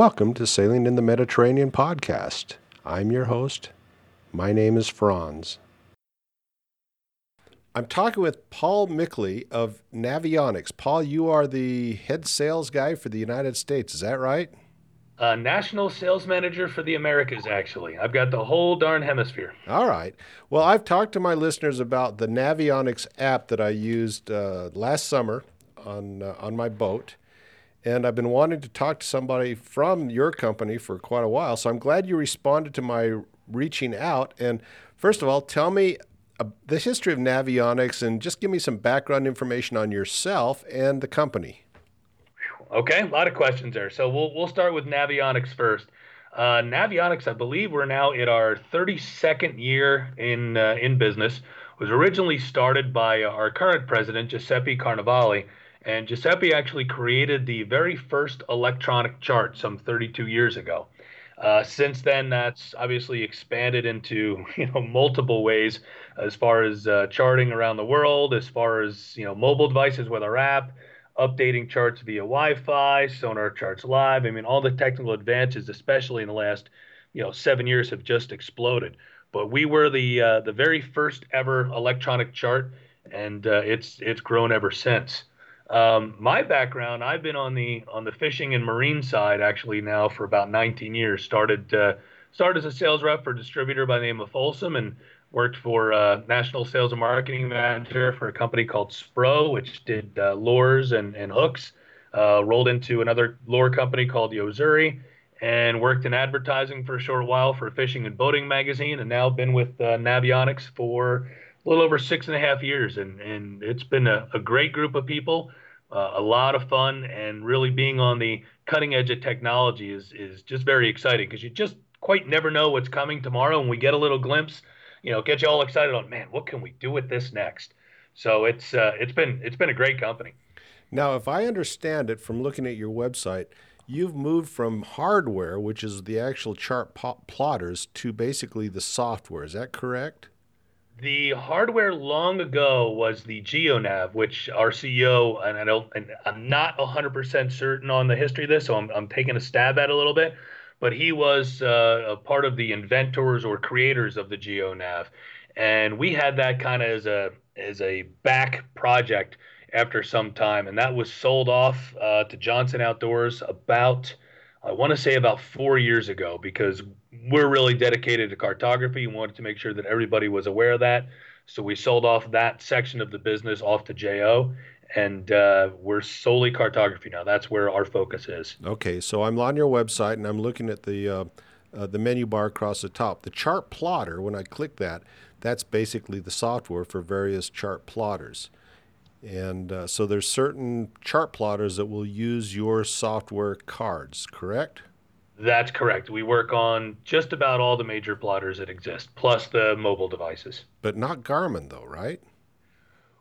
Welcome to Sailing in the Mediterranean podcast. I'm your host. My name is Franz. I'm talking with Paul Mickley of Navionics. Paul, you are the head sales guy for the United States. Is that right? Uh, national sales manager for the Americas, actually. I've got the whole darn hemisphere. All right. Well, I've talked to my listeners about the Navionics app that I used uh, last summer on uh, on my boat, and I've been wanting to talk to somebody from your company for quite a while. So I'm glad you responded to my reaching out. And first of all, tell me uh, the history of Navionics and just give me some background information on yourself and the company. Okay, a lot of questions there. So we'll we'll start with Navionics first. Uh, Navionics, I believe we're now in our 32nd year in uh, in business. Was originally started by our current president Giuseppe Carnevale, and Giuseppe actually created the very first electronic chart some 32 years ago. Uh, since then, that's obviously expanded into you know multiple ways as far as uh, charting around the world, as far as you know mobile devices with our app, updating charts via Wi-Fi, sonar charts live. I mean, all the technical advances, especially in the last, you know, seven years, have just exploded. But we were the uh, the very first ever electronic chart, and uh, it's it's grown ever since. Um, my background, I've been on the on the fishing and marine side actually now for about 19 years. Started uh, started as a sales rep for a distributor by the name of Folsom, and worked for uh, national sales and marketing manager for a company called Spro, which did uh, lures and, and hooks. Uh, rolled into another lure company called Yo-Zuri, and worked in advertising for a short while for a fishing and boating magazine, and now been with uh, Navionics for a little over six and a half years. And, and it's been a, a great group of people, uh, a lot of fun, and really being on the cutting edge of technology is, is just very exciting because you just quite never know what's coming tomorrow. And we get a little glimpse you know, get you all excited on, man, what can we do with this next? So it's uh, it's been it's been a great company. Now, if I understand it from looking at your website, you've moved from hardware, which is the actual chart plotters, to basically the software. Is that correct? The hardware long ago was the GeoNav, which our CEO and I don't, and I'm not 100% certain on the history of this, so I'm, I'm taking a stab at a little bit but he was uh, a part of the inventors or creators of the GeoNav, and we had that kind of as a as a back project after some time, and that was sold off uh, to Johnson Outdoors about I want to say about four years ago because we're really dedicated to cartography and wanted to make sure that everybody was aware of that. So we sold off that section of the business off to JO, and uh, we're solely cartography now. That's where our focus is. Okay, so I'm on your website and I'm looking at the uh, uh, the menu bar across the top. The chart plotter. When I click that, that's basically the software for various chart plotters. And uh, so there's certain chart plotters that will use your software cards, correct? That's correct. We work on just about all the major plotters that exist, plus the mobile devices. But not Garmin, though, right?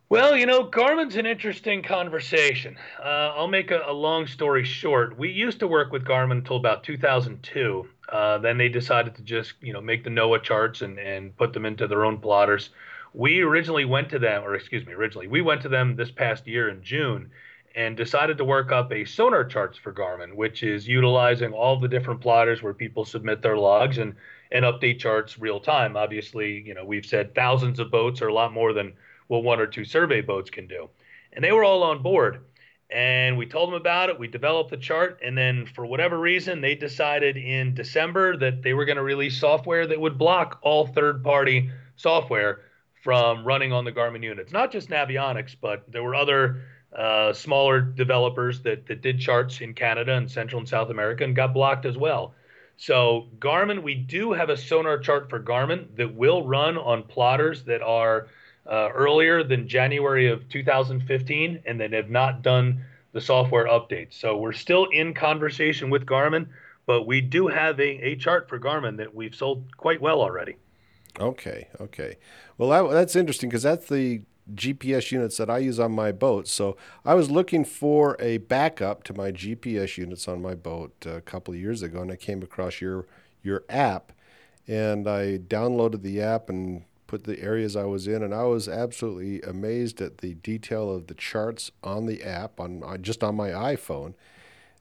Well, you know, Garmin's an interesting conversation. Uh, I'll make a, a, long story short. We used to work with Garmin until about 2002. Uh, then they decided to just, you know, make the NOAA charts and, and put them into their own plotters. We originally went to them, or excuse me, originally, we went to them this past year in June and decided to work up a sonar charts for Garmin, which is utilizing all the different plotters where people submit their logs and, and update charts real time. Obviously, you know, we've said thousands of boats are a lot more than what one or two survey boats can do. And they were all on board. And we told them about it. We developed the chart. And then, for whatever reason, they decided in December that they were going to release software that would block all third party software from running on the Garmin units. Not just Navionics, but there were other uh, smaller developers that, that did charts in Canada and Central and South America and got blocked as well. So, Garmin, we do have a sonar chart for Garmin that will run on plotters that are uh, earlier than January of 2015 and that have not done the software updates. So we're still in conversation with Garmin, but we do have a, a chart for Garmin that we've sold quite well already. Okay, okay. Well, that, that's interesting because that's the GPS units that I use on my boat. So I was looking for a backup to my GPS units on my boat a couple of years ago, and I came across your your app, and I downloaded the app and put the areas I was in, and I was absolutely amazed at the detail of the charts on the app on, on just on my iPhone.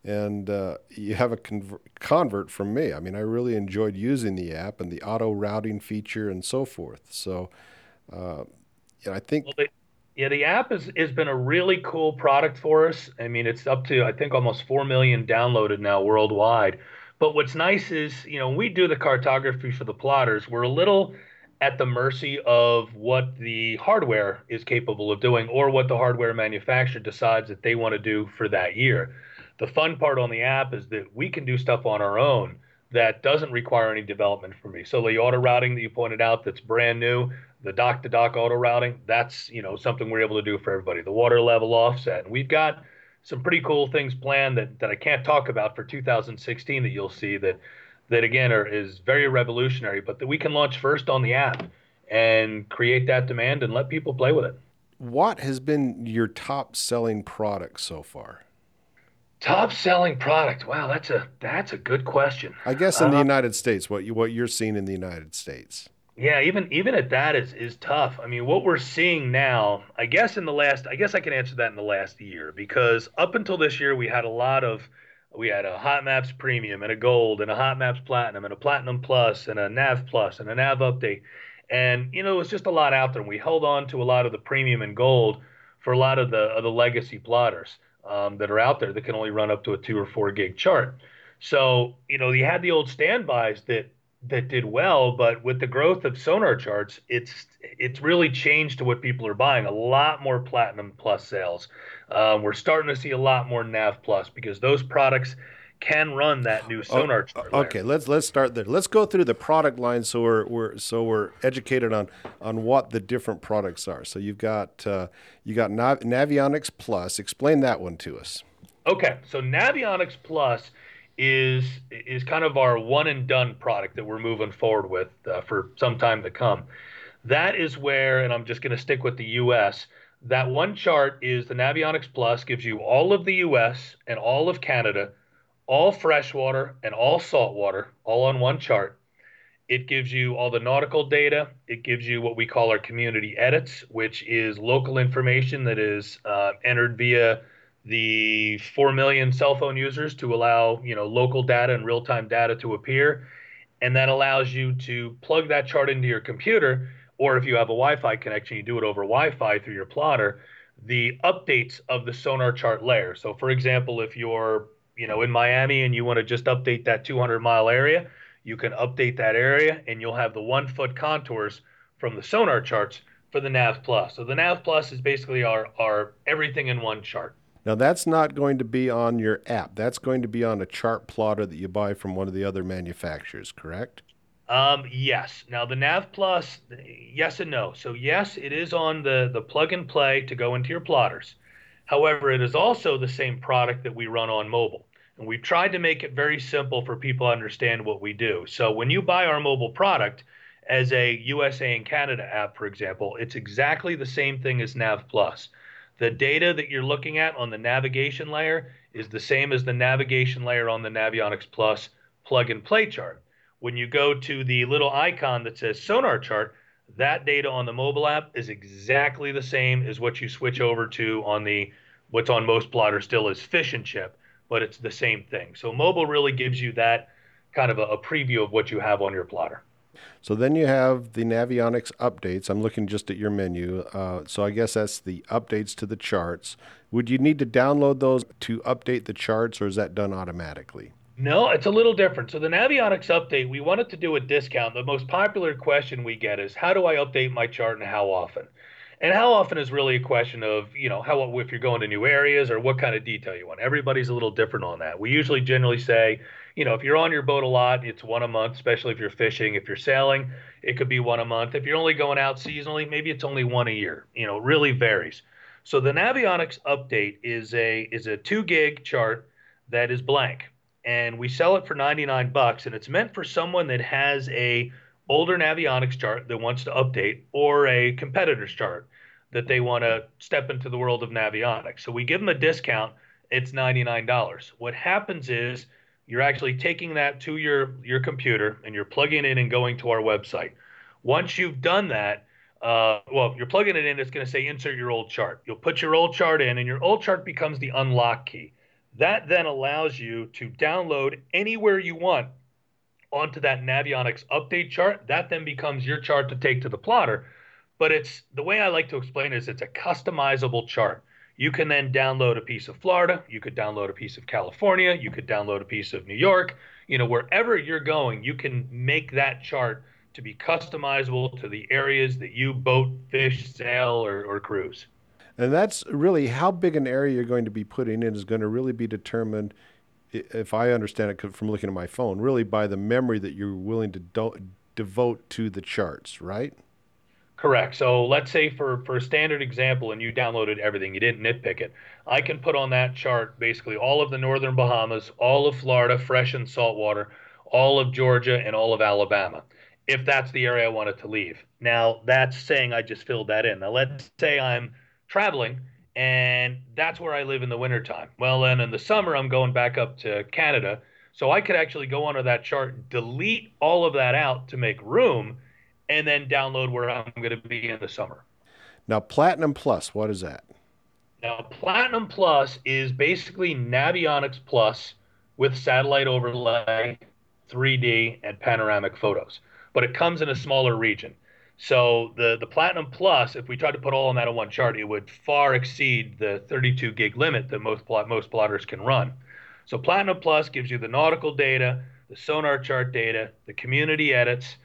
And uh, you have a conver- convert from me. I mean, I really enjoyed using the app and the auto routing feature and so forth. So, uh, yeah, I think. Well, yeah, the app has, has been a really cool product for us. I mean, it's up to, I think, almost 4 million downloaded now worldwide. But what's nice is, you know, we do the cartography for the plotters, we're a little at the mercy of what the hardware is capable of doing or what the hardware manufacturer decides that they want to do for that year. The fun part on the app is that we can do stuff on our own that doesn't require any development for me. So the auto routing that you pointed out that's brand new, the dock to dock auto routing, that's, you know, something we're able to do for everybody. The water level offset. And we've got some pretty cool things planned that, that I can't talk about for 2016 that you'll see that that again are, is very revolutionary, but that we can launch first on the app and create that demand and let people play with it. What has been your top selling product so far? Top selling product. Wow, that's a that's a good question. I guess in uh, the United States, what you what you're seeing in the United States. Yeah, even even at that is is tough. I mean, what we're seeing now, I guess in the last I guess I can answer that in the last year because up until this year we had a lot of we had a Hot Maps Premium and a Gold and a Hot Maps Platinum and a Platinum Plus and a Nav Plus and a Nav Update. And you know, it was just a lot out there. And we held on to a lot of the premium and gold for a lot of the of the legacy plotters um, that are out there that can only run up to a two or four gig chart. So you know, you had the old standbys that that did well, but with the growth of sonar charts, it's it's really changed to what people are buying. A lot more platinum plus sales. Um, we're starting to see a lot more Nav plus because those products can run that new sonar oh, chart. Okay, let's let's start there. Let's go through the product line so we're, we're so we're educated on on what the different products are. So you've got uh, you got Nav- Navionics Plus. Explain that one to us. Okay, so Navionics Plus is is kind of our one and done product that we're moving forward with uh, for some time to come. That is where, and I'm just going to stick with the U.S. That one chart is the Navionics Plus gives you all of the U.S. and all of Canada, all freshwater and all saltwater, all on one chart. It gives you all the nautical data. It gives you what we call our community edits, which is local information that is uh, entered via the 4 million cell phone users to allow you know local data and real-time data to appear and that allows you to plug that chart into your computer or if you have a wi-fi connection you do it over wi-fi through your plotter the updates of the sonar chart layer so for example if you're you know in miami and you want to just update that 200 mile area you can update that area and you'll have the one foot contours from the sonar charts for the nav plus so the nav plus is basically our our everything in one chart now, that's not going to be on your app. That's going to be on a chart plotter that you buy from one of the other manufacturers, correct? Um, yes. Now, the Nav Plus, yes and no. So, yes, it is on the, the plug and play to go into your plotters. However, it is also the same product that we run on mobile. And we've tried to make it very simple for people to understand what we do. So, when you buy our mobile product as a USA and Canada app, for example, it's exactly the same thing as Nav Plus. The data that you're looking at on the navigation layer is the same as the navigation layer on the Navionics Plus plug and play chart. When you go to the little icon that says sonar chart, that data on the mobile app is exactly the same as what you switch over to on the what's on most plotters still is fish and chip, but it's the same thing. So mobile really gives you that kind of a, a preview of what you have on your plotter. So then you have the Navionics updates. I'm looking just at your menu. Uh, so I guess that's the updates to the charts. Would you need to download those to update the charts, or is that done automatically? No, it's a little different. So the Navionics update, we wanted to do a discount. The most popular question we get is, how do I update my chart and how often? And how often is really a question of, you know, how if you're going to new areas or what kind of detail you want. Everybody's a little different on that. We usually generally say, you know, if you're on your boat a lot, it's one a month, especially if you're fishing. If you're sailing, it could be one a month. If you're only going out seasonally, maybe it's only one a year. You know, it really varies. So the Navionics update is a is a two gig chart that is blank, and we sell it for 99 bucks, and it's meant for someone that has a older Navionics chart that wants to update or a competitor's chart that they want to step into the world of Navionics. So we give them a discount. It's $99. What happens is you're actually taking that to your your computer and you're plugging it in and going to our website. Once you've done that, uh, well, you're plugging it in, it's going to say insert your old chart. You'll put your old chart in, and your old chart becomes the unlock key. That then allows you to download anywhere you want onto that Navionics update chart. That then becomes your chart to take to the plotter. But it's the way I like to explain it is it's a customizable chart. You can then download a piece of Florida, you could download a piece of California, you could download a piece of New York. You know, wherever you're going, you can make that chart to be customizable to the areas that you boat, fish, sail, or, or cruise. And that's really how big an area you're going to be putting in is going to really be determined, if I understand it from looking at my phone, really by the memory that you're willing to do- devote to the charts, right? Correct. So let's say for for a standard example, and you downloaded everything, you didn't nitpick it. I can put on that chart basically all of the northern Bahamas, all of Florida, fresh and saltwater, all of Georgia, and all of Alabama if that's the area I wanted to leave. Now, that's saying I just filled that in. Now, let's say I'm traveling and that's where I live in the wintertime. Well, then in the summer, I'm going back up to Canada. So I could actually go onto that chart, delete all of that out to make room, and then download where I'm going to be in the summer. Now, Platinum Plus, what is that? Now, Platinum Plus is basically Navionics Plus with satellite overlay, 3D, and panoramic photos but it comes in a smaller region. So the the Platinum Plus, if we tried to put all of that on one chart, it would far exceed the 32 gig limit that most plot, most plotters can run. So Platinum Plus gives you the nautical data, the sonar chart data, the community edits,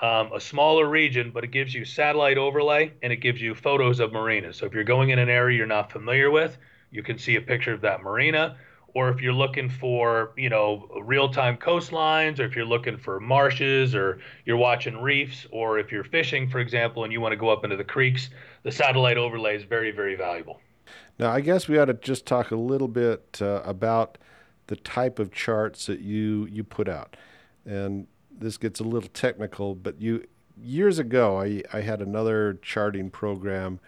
um, a smaller region, but it gives you satellite overlay and it gives you photos of marinas. So if you're going in an area you're not familiar with, you can see a picture of that marina or if you're looking for you know real-time coastlines or if you're looking for marshes or you're watching reefs or if you're fishing for example and you want to go up into the creeks the satellite overlay is very very valuable. Now i guess we ought to just talk a little bit uh, about the type of charts that you you put out. And this gets a little technical but you years ago i, I had another charting program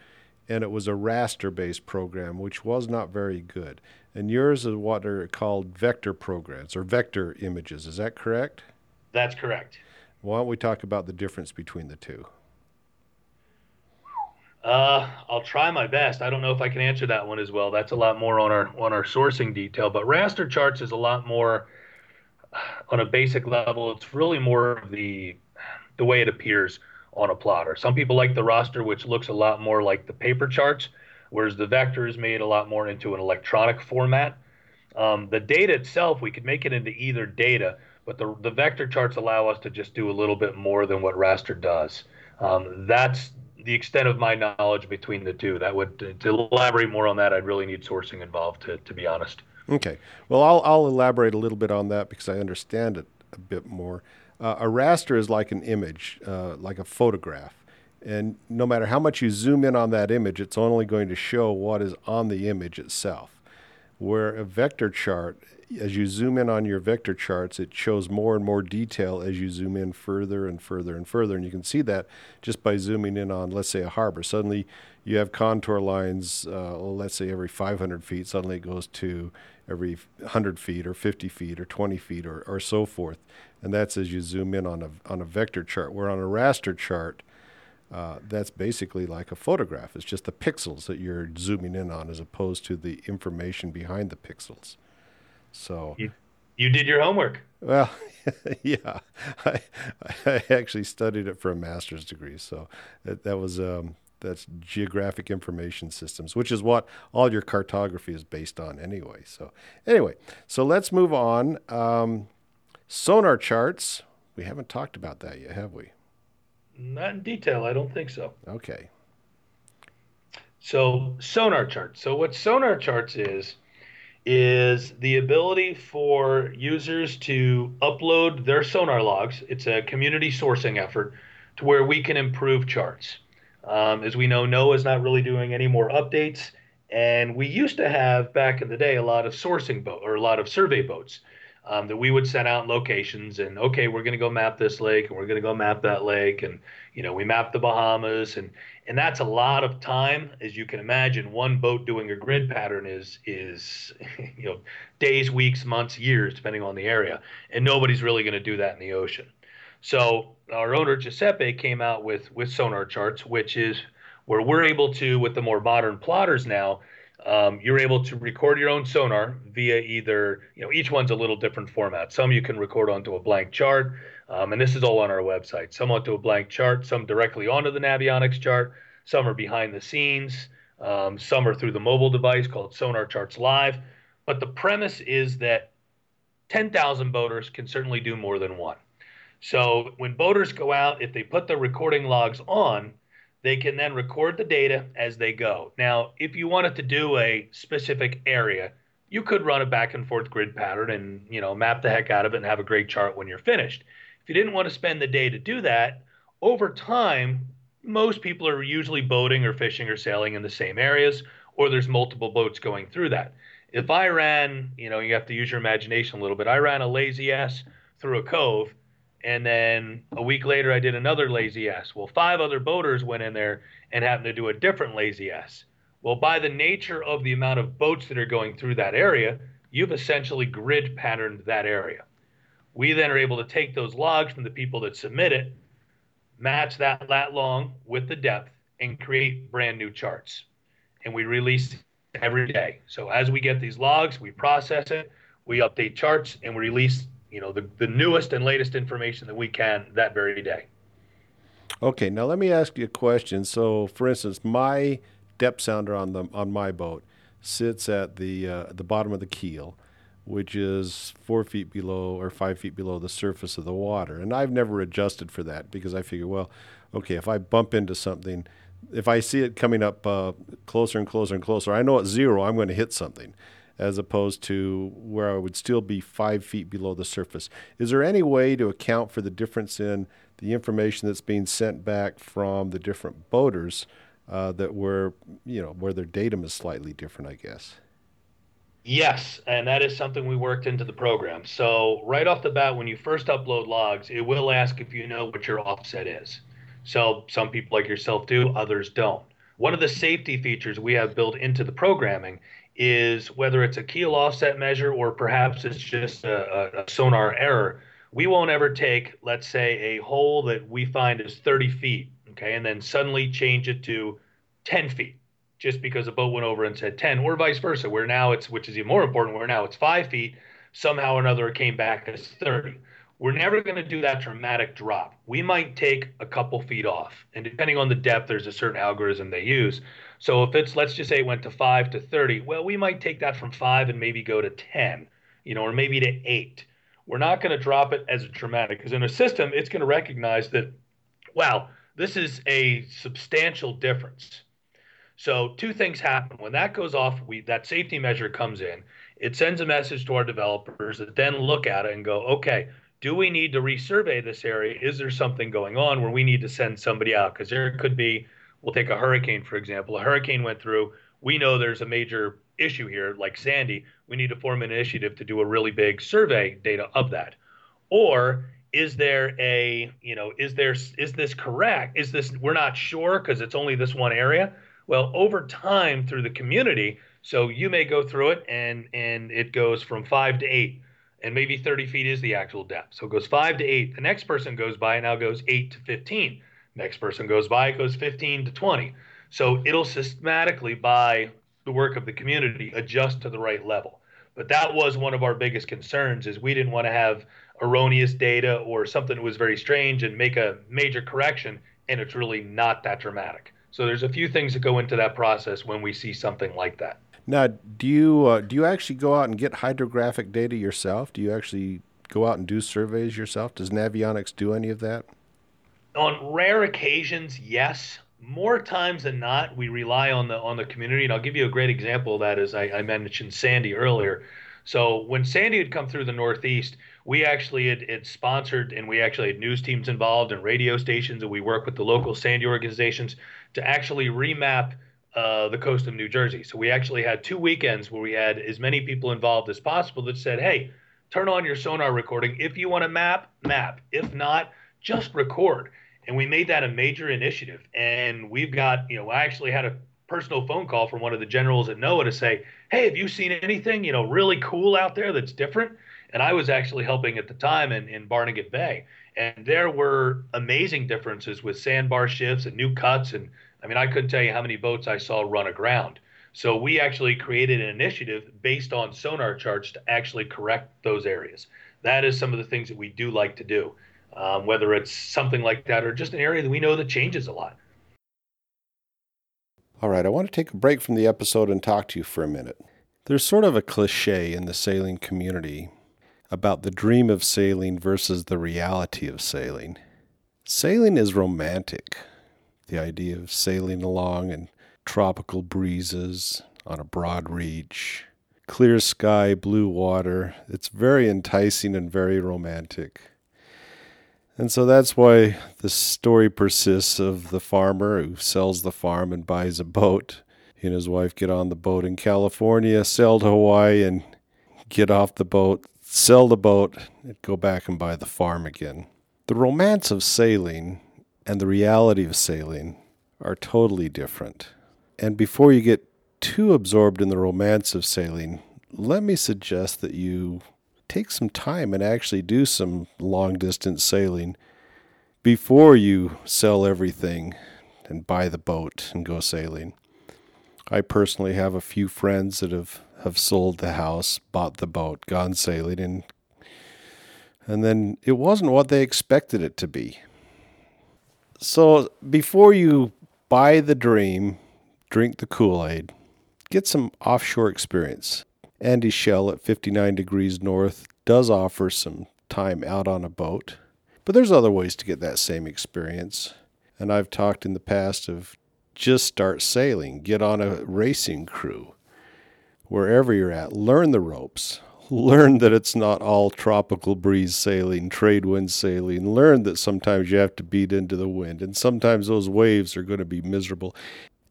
and it was a raster based program which was not very good and yours is what are called vector programs or vector images. Is that correct? That's correct. Why don't we talk about the difference between the two? Uh, I'll try my best. I don't know if I can answer that one as well. That's a lot more on our on our sourcing detail, but raster charts is a lot more on a basic level. It's really more of the the way it appears on a plotter. Some people like the raster, which looks a lot more like the paper charts whereas the vector is made a lot more into an electronic format. Um, the data itself, we could make it into either data, but the, the vector charts allow us to just do a little bit more than what raster does. Um, that's the extent of my knowledge between the two. That would to elaborate more on that, I'd really need sourcing involved to, to be honest. Okay. Well, I'll, I'll elaborate a little bit on that because I understand it a bit more. Uh, a raster is like an image, uh, like a photograph. And no matter how much you zoom in on that image, it's only going to show what is on the image itself. Where a vector chart, as you zoom in on your vector charts, it shows more and more detail as you zoom in further and further and further. And you can see that just by zooming in on, let's say, a harbor. Suddenly you have contour lines, uh, let's say every 500 feet, suddenly it goes to every 100 feet or 50 feet or 20 feet or, or so forth. And that's as you zoom in on a, on a vector chart. Where on a raster chart, uh, that's basically like a photograph. It's just the pixels that you're zooming in on as opposed to the information behind the pixels. So you, you did your homework. Well, yeah, I, I actually studied it for a master's degree. So that, that was um, that's geographic information systems, which is what all your cartography is based on anyway. So anyway, so let's move on. Um, sonar charts. We haven't talked about that yet, have we? Not in detail. I don't think so. Okay. So sonar charts. So what sonar charts is is the ability for users to upload their sonar logs. It's a community sourcing effort to where we can improve charts. Um, as we know, NOAA is not really doing any more updates, And we used to have back in the day a lot of sourcing boat or a lot of survey boats um, that we would send out locations and okay, we're going to go map this lake and we're going to go map that lake and you know we map the Bahamas and and that's a lot of time as you can imagine. One boat doing a grid pattern is is you know days, weeks, months, years depending on the area, and nobody's really going to do that in the ocean. So our owner Giuseppe came out with with sonar charts, which is where we're able to with the more modern plotters now um, you're able to record your own sonar via either, you know, each one's a little different format. Some you can record onto a blank chart, um, and this is all on our website. Some onto a blank chart, some directly onto the Navionics chart, some are behind the scenes, um, some are through the mobile device called Sonar Charts Live. But the premise is that 10,000 boaters can certainly do more than one. So when boaters go out, if they put the recording logs on, they can then record the data as they go. Now, if you wanted to do a specific area, you could run a back and forth grid pattern and, you know, map the heck out of it and have a great chart when you're finished. If you didn't want to spend the day to do that, over time, most people are usually boating or fishing or sailing in the same areas, or there's multiple boats going through that. If I ran, you know, you have to use your imagination a little bit. I ran a lazy S through a cove and then a week later, I did another lazy S. Well, five other boaters went in there and happened to do a different lazy S. Well, by the nature of the amount of boats that are going through that area, you've essentially grid patterned that area. We then are able to take those logs from the people that submit it, match that lat long with the depth, and create brand new charts. And we release every day. So as we get these logs, we process it, we update charts, and we release you know the, the newest and latest information that we can that very day. Okay, now let me ask you a question. So, for instance, my depth sounder on the on my boat sits at the uh, the bottom of the keel, which is four feet below or five feet below the surface of the water, and I've never adjusted for that because I figure, well, okay, if I bump into something, if I see it coming up uh, closer and closer and closer, I know at zero I'm going to hit something as opposed to where I would still be five feet below the surface. Is there any way to account for the difference in the information that's being sent back from the different boaters uh, that were, you know, where their datum is slightly different, I guess? Yes, and that is something we worked into the program. So right off the bat, when you first upload logs, it will ask if you know what your offset is. So some people like yourself do, others don't. One of the safety features we have built into the programming is whether it's a keel offset measure or perhaps it's just a, a, sonar error. We won't ever take, let's say, a hole that we find is 30 feet, okay, and then suddenly change it to 10 feet just because a boat went over and said 10, or vice versa, where now it's, which is even more important, where now it's five feet, somehow or another it came back as 30. We're never going to do that dramatic drop. We might take a couple feet off, and depending on the depth, there's a certain algorithm they use. So if it's let's just say it went to five to thirty, well, we might take that from five and maybe go to ten, you know, or maybe to eight. We're not going to drop it as a dramatic because in a system, it's going to recognize that, wow, this is a substantial difference. So two things happen when that goes off. We that safety measure comes in. It sends a message to our developers that then look at it and go, okay, do we need to resurvey this area? Is there something going on where we need to send somebody out? Because there could be We'll take a hurricane, for example. A hurricane went through. We know there's a major issue here, like Sandy. We need to form an initiative to do a really big survey data of that. Or is there a, you know, is there is this correct? Is this we're not sure because it's only this one area? Well, over time through the community, so you may go through it and and it goes from five to eight, and maybe 30 feet is the actual depth. So it goes five to eight. The next person goes by and now goes eight to 15. Next person goes by, it goes 15 to 20. So it'll systematically, by the work of the community, adjust to the right level. But that was one of our biggest concerns is we didn't want to have erroneous data or something that was very strange and make a major correction and it's really not that dramatic. So there's a few things that go into that process when we see something like that. Now, do you uh, do you actually go out and get hydrographic data yourself? Do you actually go out and do surveys yourself? Does Navionics do any of that? On rare occasions, yes. More times than not, we rely on the on the community, and I'll give you a great example of that. As I, I mentioned Sandy earlier. So when Sandy had come through the Northeast, we actually had, had, sponsored and we actually had news teams involved and radio stations, and we work with the local Sandy organizations to actually remap uh, the coast of New Jersey. So we actually had two weekends where we had as many people involved as possible that said, hey, turn on your sonar recording. If you want to map, map. If not, just record. And we made that a major initiative. And we've got, you know, I actually had a personal phone call from one of the generals at NOAA to say, hey, have you seen anything, you know, really cool out there that's different? And I was actually helping at the time in, in Barnegat Bay. And there were amazing differences with sandbar shifts and new cuts. And I mean, I couldn't tell you how many boats I saw run aground. So we actually created an initiative based on sonar charts to actually correct those areas. That is some of the things that we do like to do, um, whether it's something like that or just an area that we know that changes a lot. All right, I want to take a break from the episode and talk to you for a minute. There's sort of a cliche in the sailing community about the dream of sailing versus the reality of sailing. Sailing is romantic. The idea of sailing along in tropical breezes on a broad reach, clear sky, blue water. It's very enticing and very romantic. And so that's why the story persists of the farmer who sells the farm and buys a boat. He and his wife get on the boat in California, sail to Hawaii, and get off the boat, sell the boat, and go back and buy the farm again. The romance of sailing and the reality of sailing are totally different. And before you get too absorbed in the romance of sailing, let me suggest that you take some time and actually do some long distance sailing before you sell everything and buy the boat and go sailing. I personally have a few friends that have, have sold the house, bought the boat, gone sailing, and and then it wasn't what they expected it to be. So before you buy the dream, drink the Kool Aid, get some offshore experience. Andy Schell at 59 degrees north does offer some time out on a boat, but there's other ways to get that same experience. And I've talked in the past of just start sailing, get on a racing crew, wherever you're at, learn the ropes, learn that it's not all tropical breeze sailing, trade wind sailing, learn that sometimes you have to beat into the wind, and sometimes those waves are going to be miserable,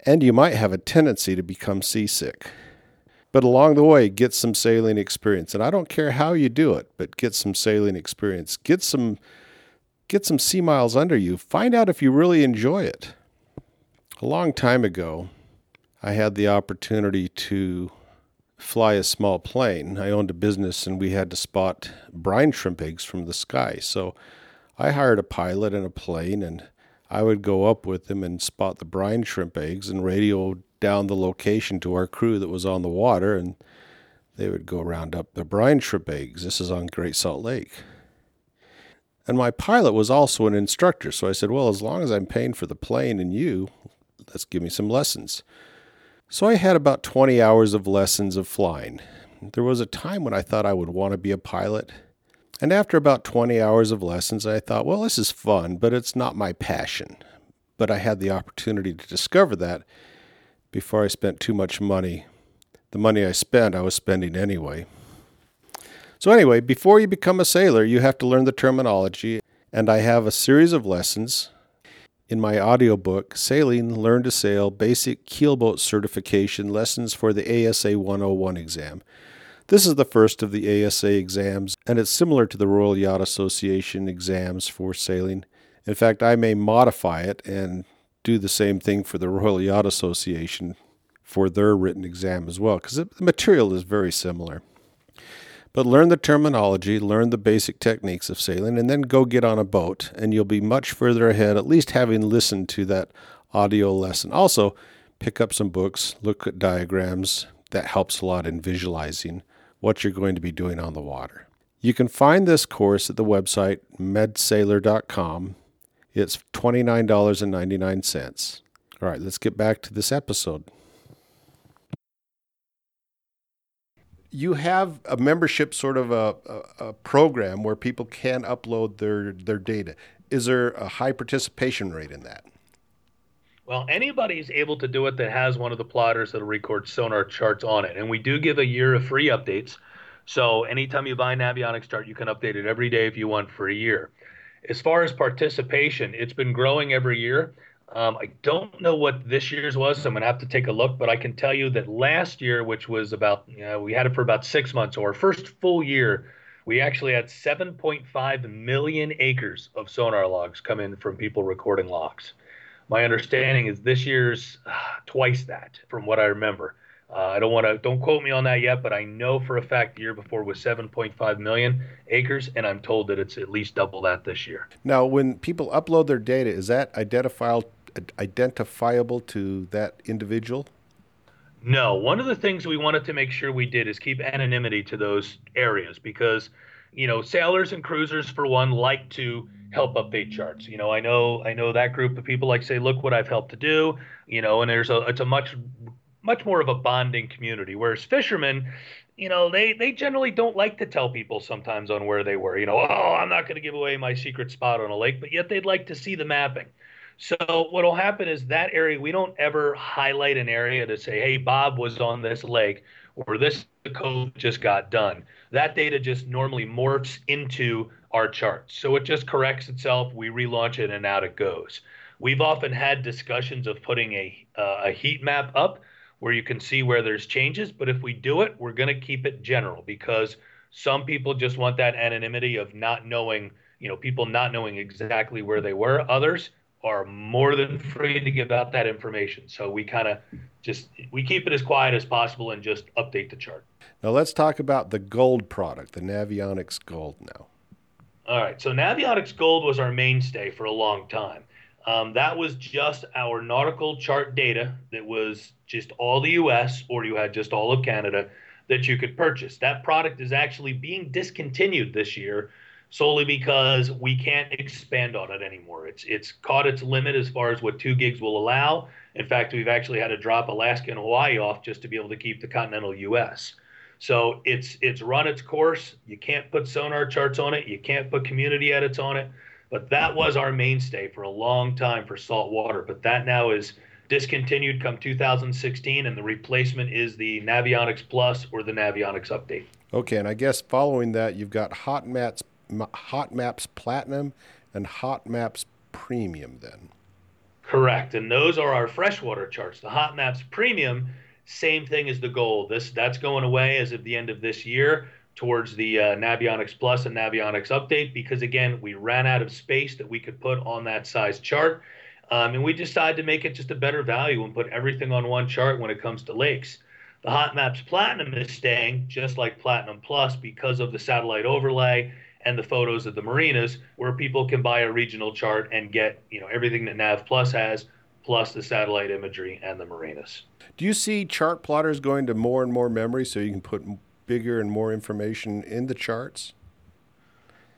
and you might have a tendency to become seasick. But along the way, get some sailing experience. And I don't care how you do it, but get some sailing experience. Get some get some sea miles under you. Find out if you really enjoy it. A long time ago, I had the opportunity to fly a small plane. I owned a business and we had to spot brine shrimp eggs from the sky. So I hired a pilot and a plane and I would go up with them and spot the brine shrimp eggs and radio down the location to our crew that was on the water, and they would go round up the brine eggs. This is on Great Salt Lake. And my pilot was also an instructor, so I said, Well, as long as I'm paying for the plane and you, let's give me some lessons. So I had about 20 hours of lessons of flying. There was a time when I thought I would want to be a pilot. And after about 20 hours of lessons, I thought, well, this is fun, but it's not my passion. But I had the opportunity to discover that before I spent too much money. The money I spent, I was spending anyway. So, anyway, before you become a sailor, you have to learn the terminology, and I have a series of lessons in my audiobook, Sailing Learn to Sail Basic Keelboat Certification Lessons for the ASA 101 exam. This is the first of the ASA exams, and it's similar to the Royal Yacht Association exams for sailing. In fact, I may modify it and do the same thing for the Royal Yacht Association for their written exam as well, because the material is very similar. But learn the terminology, learn the basic techniques of sailing, and then go get on a boat, and you'll be much further ahead, at least having listened to that audio lesson. Also, pick up some books, look at diagrams. That helps a lot in visualizing what you're going to be doing on the water. You can find this course at the website medsailor.com. It's $29.99. All right, let's get back to this episode. You have a membership sort of a, a, a, program where people can upload their, their data. Is there a high participation rate in that? Well, anybody's able to do it that has one of the plotters that'll record sonar charts on it. And we do give a year of free updates. So anytime you buy a Navionics chart, you can update it every day if you want for a year. As far as participation, it's been growing every year. Um, I don't know what this year's was, so I'm gonna have to take a look. But I can tell you that last year, which was about, you know, we had it for about six months, or first full year, we actually had 7.5 million acres of sonar logs come in from people recording logs. My understanding is this year's uh, twice that, from what I remember. Uh, I don't want to don't quote me on that yet, but I know for a fact the year before was 7.5 million acres, and I'm told that it's at least double that this year. Now, when people upload their data, is that identifiable identifiable to that individual? No. One of the things we wanted to make sure we did is keep anonymity to those areas because, you know, sailors and cruisers for one like to help update charts. You know, I know I know that group of people like say, look what I've helped to do. You know, and there's a it's a much much more of a bonding community. Whereas fishermen, you know, they they generally don't like to tell people sometimes on where they were. You know, oh, I'm not going to give away my secret spot on a lake, but yet they'd like to see the mapping. So what'll happen is that area we don't ever highlight an area to say, hey, Bob was on this lake or this code just got done. That data just normally morphs into our charts. So it just corrects itself. We relaunch it and out it goes. We've often had discussions of putting a, uh, a heat map up where you can see where there's changes. But if we do it, we're going to keep it general because some people just want that anonymity of not knowing, you know, people not knowing exactly where they were. Others are more than free to give out that information. So we kind of just we keep it as quiet as possible and just update the chart. Now let's talk about the gold product, the Navionics Gold now. All right. So Navionics Gold was our mainstay for a long time. Um, that was just our nautical chart data that was just all the US or you had just all of Canada that you could purchase. That product is actually being discontinued this year solely because we can't expand on it anymore. It's it's caught its limit as far as what two gigs will allow. In fact, we've actually had to drop Alaska and Hawaii off just to be able to keep the continental US. So it's it's run its course. You can't put sonar charts on it. You can't put community edits on it. But that was our mainstay for a long time for salt water. But that now is discontinued come 2016, and the replacement is the Navionics Plus or the Navionics Update. Okay, and I guess following that, you've got Hot Maps, Hot Maps Platinum and Hot Maps Premium. Then. Correct, and those are our freshwater charts. The Hot Maps Premium, same thing as the gold. This that's going away as of the end of this year towards the uh, Navionics Plus and Navionics Update because, again, we ran out of space that we could put on that size chart. Um, and we decided to make it just a better value and put everything on one chart when it comes to lakes. The Hot Maps Platinum is staying just like Platinum Plus because of the satellite overlay and the photos of the marinas, where people can buy a regional chart and get you know everything that Nav Plus has, plus the satellite imagery and the marinas. Do you see chart plotters going to more and more memory so you can put bigger and more information in the charts?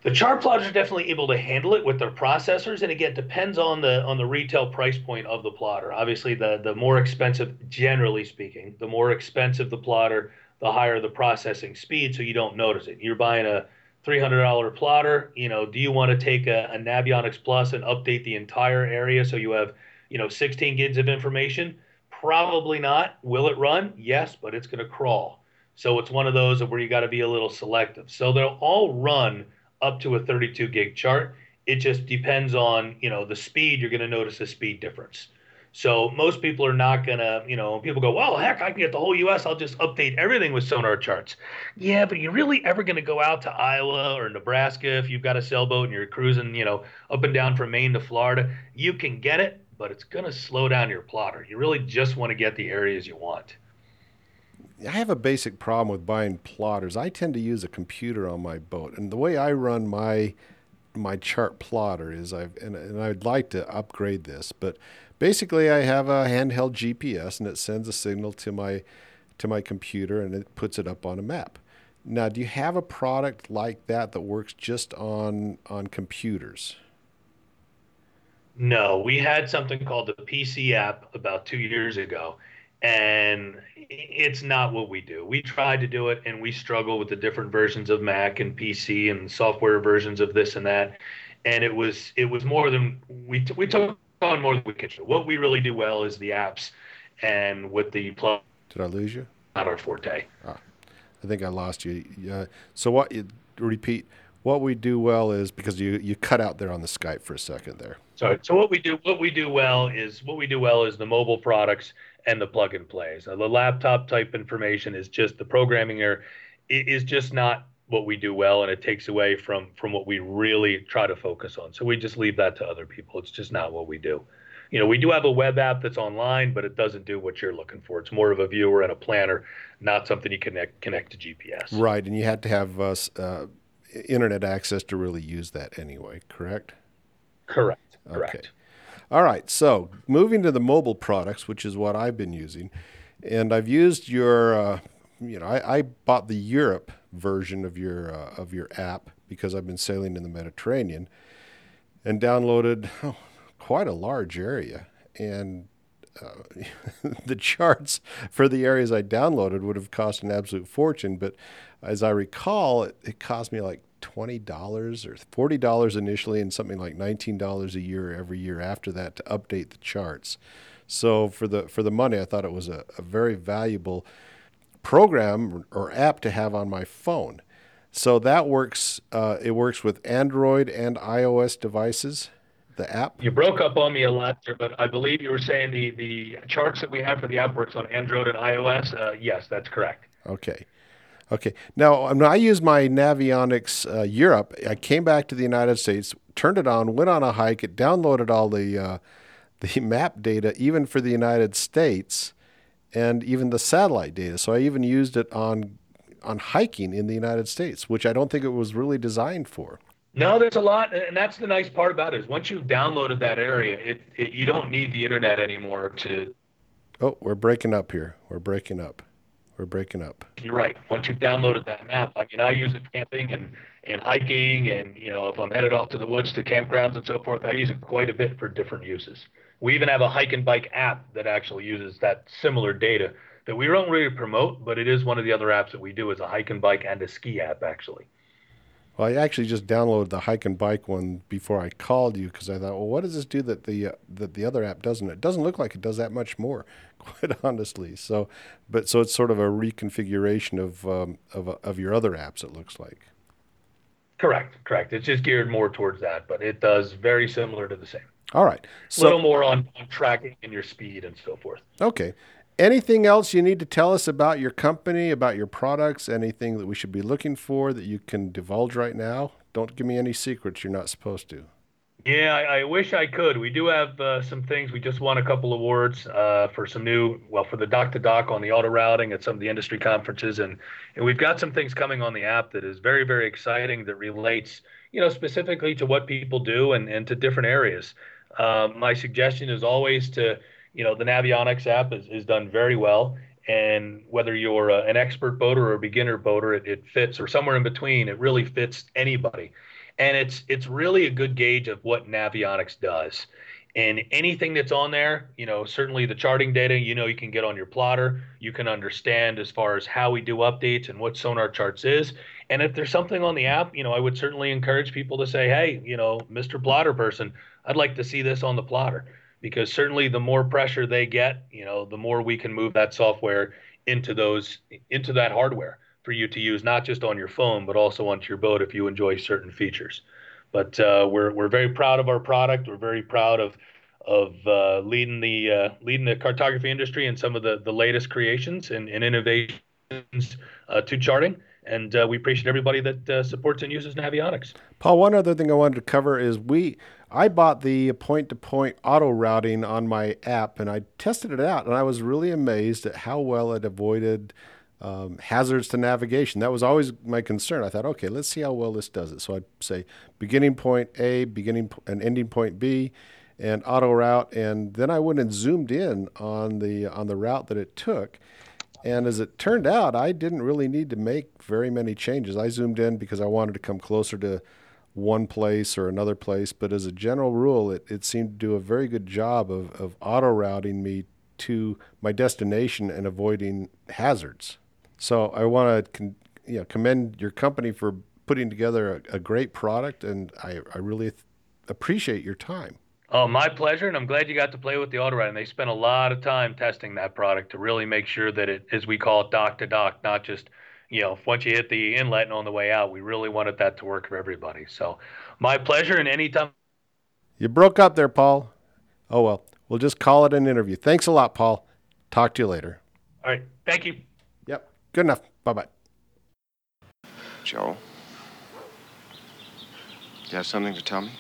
The chart plotters are definitely able to handle it with their processors, and again, depends on the on the retail price point of the plotter. Obviously, the the more expensive, generally speaking, the more expensive the plotter, the higher the processing speed, so you don't notice it. You're buying a $300 plotter. You know, do you want to take a, a Navionics Plus and update the entire area so you have, you know, 16 gigs of information? Probably not. Will it run? Yes, but it's going to crawl. So it's one of those where you got to be a little selective. So they'll all run up to a 32 gig chart. It just depends on, you know, the speed. You're going to notice a speed difference. So most people are not going to, you know, people go, well, heck, I can get the whole U.S. I'll just update everything with sonar charts. Yeah, but you're really ever going to go out to Iowa or Nebraska if you've got a sailboat and you're cruising, you know, up and down from Maine to Florida? You can get it, but it's going to slow down your plotter. You really just want to get the areas you want. I have a basic problem with buying plotters. I tend to use a computer on my boat, and the way I run my my chart plotter is I've and, and I'd like to upgrade this, but basically I have a handheld GPS and it sends a signal to my to my computer and it puts it up on a map. Now, do you have a product like that that works just on on computers? No, we had something called the PC app about 2 years ago and it's not what we do. We tried to do it, and we struggle with the different versions of Mac and PC and software versions of this and that. And it was it was more than we t- we took on more than we could. What we really do well is the apps, and with the plug. Did I lose you? Not our forte. Ah, I think I lost you. Uh, so what? Repeat. What we do well is because you you cut out there on the Skype for a second there. Sorry. So what we do what we do well is what we do well is the mobile products and the plug and plays. the laptop type information is just the programming there is just not what we do well and it takes away from from what we really try to focus on. So we just leave that to other people. It's just not what we do. You know, we do have a web app that's online, but it doesn't do what you're looking for. It's more of a viewer and a planner, not something you connect connect to GPS. Right, and you had to have uh, uh, internet access to really use that anyway. Correct. Correct. Correct. Okay. All right. So moving to the mobile products, which is what I've been using, and I've used your, uh, you know, I, I, bought the Europe version of your uh, of your app because I've been sailing in the Mediterranean, and downloaded oh, quite a large area, and uh, the charts for the areas I downloaded would have cost an absolute fortune. But as I recall, it, it cost me like twenty dollars or forty dollars initially, and something like nineteen dollars a year every year after that to update the charts. So for the for the money, I thought it was a, a very valuable program or app to have on my phone. So that works. Uh, it works with Android and iOS devices. The app. You broke up on me a lot there, but I believe you were saying the the charts that we have for the app works on Android and iOS. Uh, yes, that's correct. Okay. Okay. Now, um, I used my Navionics uh, Europe. I came back to the United States, turned it on, went on a hike, it downloaded all the uh, the map data, even for the United States, and even the satellite data. So I even used it on on hiking in the United States, which I don't think it was really designed for. No, there's a lot, and that's the nice part about it is once you've downloaded that area, it, it you don't need the internet anymore to. Oh, we're breaking up here. We're breaking up. We're breaking up. You're right. Once you've downloaded that map, I mean, I use it camping and, and hiking, and you know, if I'm headed off to the woods to campgrounds and so forth, I use it quite a bit for different uses. We even have a hike and bike app that actually uses that similar data that we don't really promote, but it is one of the other apps that we do as a hike and bike and a ski app actually. Well, I actually just downloaded the hike and bike one before I called you because I thought, well, what does this do that the uh, that the other app doesn't? It doesn't look like it does that much more, quite honestly. So, but so it's sort of a reconfiguration of um, of of your other apps. It looks like. Correct, correct. It's just geared more towards that, but it does very similar to the same. All right. So, a little more on, on tracking and your speed and so forth. Okay. Anything else you need to tell us about your company, about your products, anything that we should be looking for that you can divulge right now? Don't give me any secrets you're not supposed to. Yeah, I, I wish I could. We do have uh, some things. We just won a couple awards uh, for some new, well, for the dock to dock on the auto routing at some of the industry conferences, and and we've got some things coming on the app that is very very exciting that relates, you know, specifically to what people do and and to different areas. Uh, my suggestion is always to you know, the Navionics app is, is done very well. And whether you're a, an expert boater or a beginner boater, it, it fits, or somewhere in between, it really fits anybody. And it's it's really a good gauge of what Navionics does. And anything that's on there, you know, certainly the charting data, you know, you can get on your plotter. You can understand as far as how we do updates and what Sonar Charts is. And if there's something on the app, you know, I would certainly encourage people to say, hey, you know, Mr. Plotter person, I'd like to see this on the plotter because certainly the more pressure they get, you know, the more we can move that software into those into that hardware for you to use not just on your phone but also onto your boat if you enjoy certain features. But uh, we're we're very proud of our product. We're very proud of of uh, leading the uh, leading the cartography industry and some of the the latest creations and, and innovations uh, to charting. And uh, we appreciate everybody that uh, supports and uses Navionics. Paul, one other thing I wanted to cover is we I bought the point to point auto routing on my app and I tested it out and I was really amazed at how well it avoided um, hazards to navigation. That was always my concern. I thought, okay, let's see how well this does it. So I'd say beginning point A, beginning and ending point B, and auto route, and then I went and zoomed in on the on the route that it took. And as it turned out, I didn't really need to make very many changes. I zoomed in because I wanted to come closer to one place or another place, but as a general rule, it, it seemed to do a very good job of, of auto routing me to my destination and avoiding hazards. So I want to con- you know, commend your company for putting together a, a great product, and I, I really th- appreciate your time. Oh, my pleasure, and I'm glad you got to play with the auto And They spent a lot of time testing that product to really make sure that it, as we call it, dock to dock, not just you know, once you hit the inlet and on the way out, we really wanted that to work for everybody. So, my pleasure. And anytime. You broke up there, Paul. Oh, well, we'll just call it an interview. Thanks a lot, Paul. Talk to you later. All right. Thank you. Yep. Good enough. Bye bye. Joe? You have something to tell me?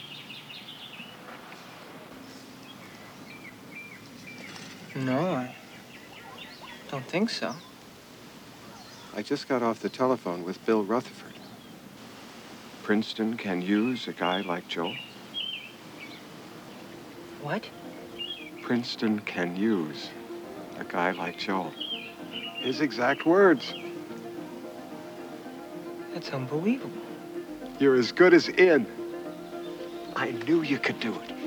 No, I don't think so. I just got off the telephone with Bill Rutherford. Princeton can use a guy like Joe. What? Princeton can use a guy like Joe. His exact words. That's unbelievable. You're as good as in. I knew you could do it.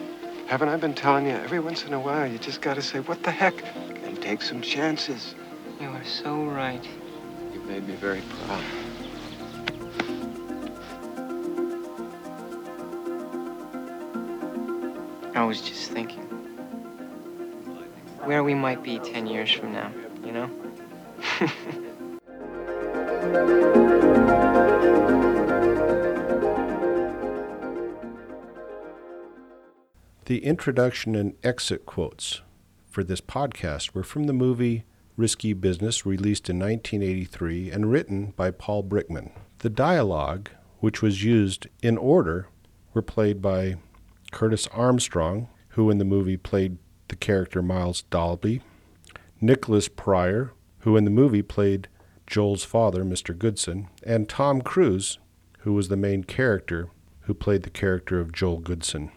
Haven't I been telling you? Every once in a while, you just gotta say, what the heck? And take some chances. You are so right. You've made me very proud. I was just thinking. Where we might be 10 years from now, you know? The introduction and exit quotes for this podcast were from the movie Risky Business, released in 1983 and written by Paul Brickman. The dialogue, which was used in order, were played by Curtis Armstrong, who in the movie played the character Miles Dalby, Nicholas Pryor, who in the movie played Joel's father, Mr. Goodsen, and Tom Cruise, who was the main character who played the character of Joel Goodsen.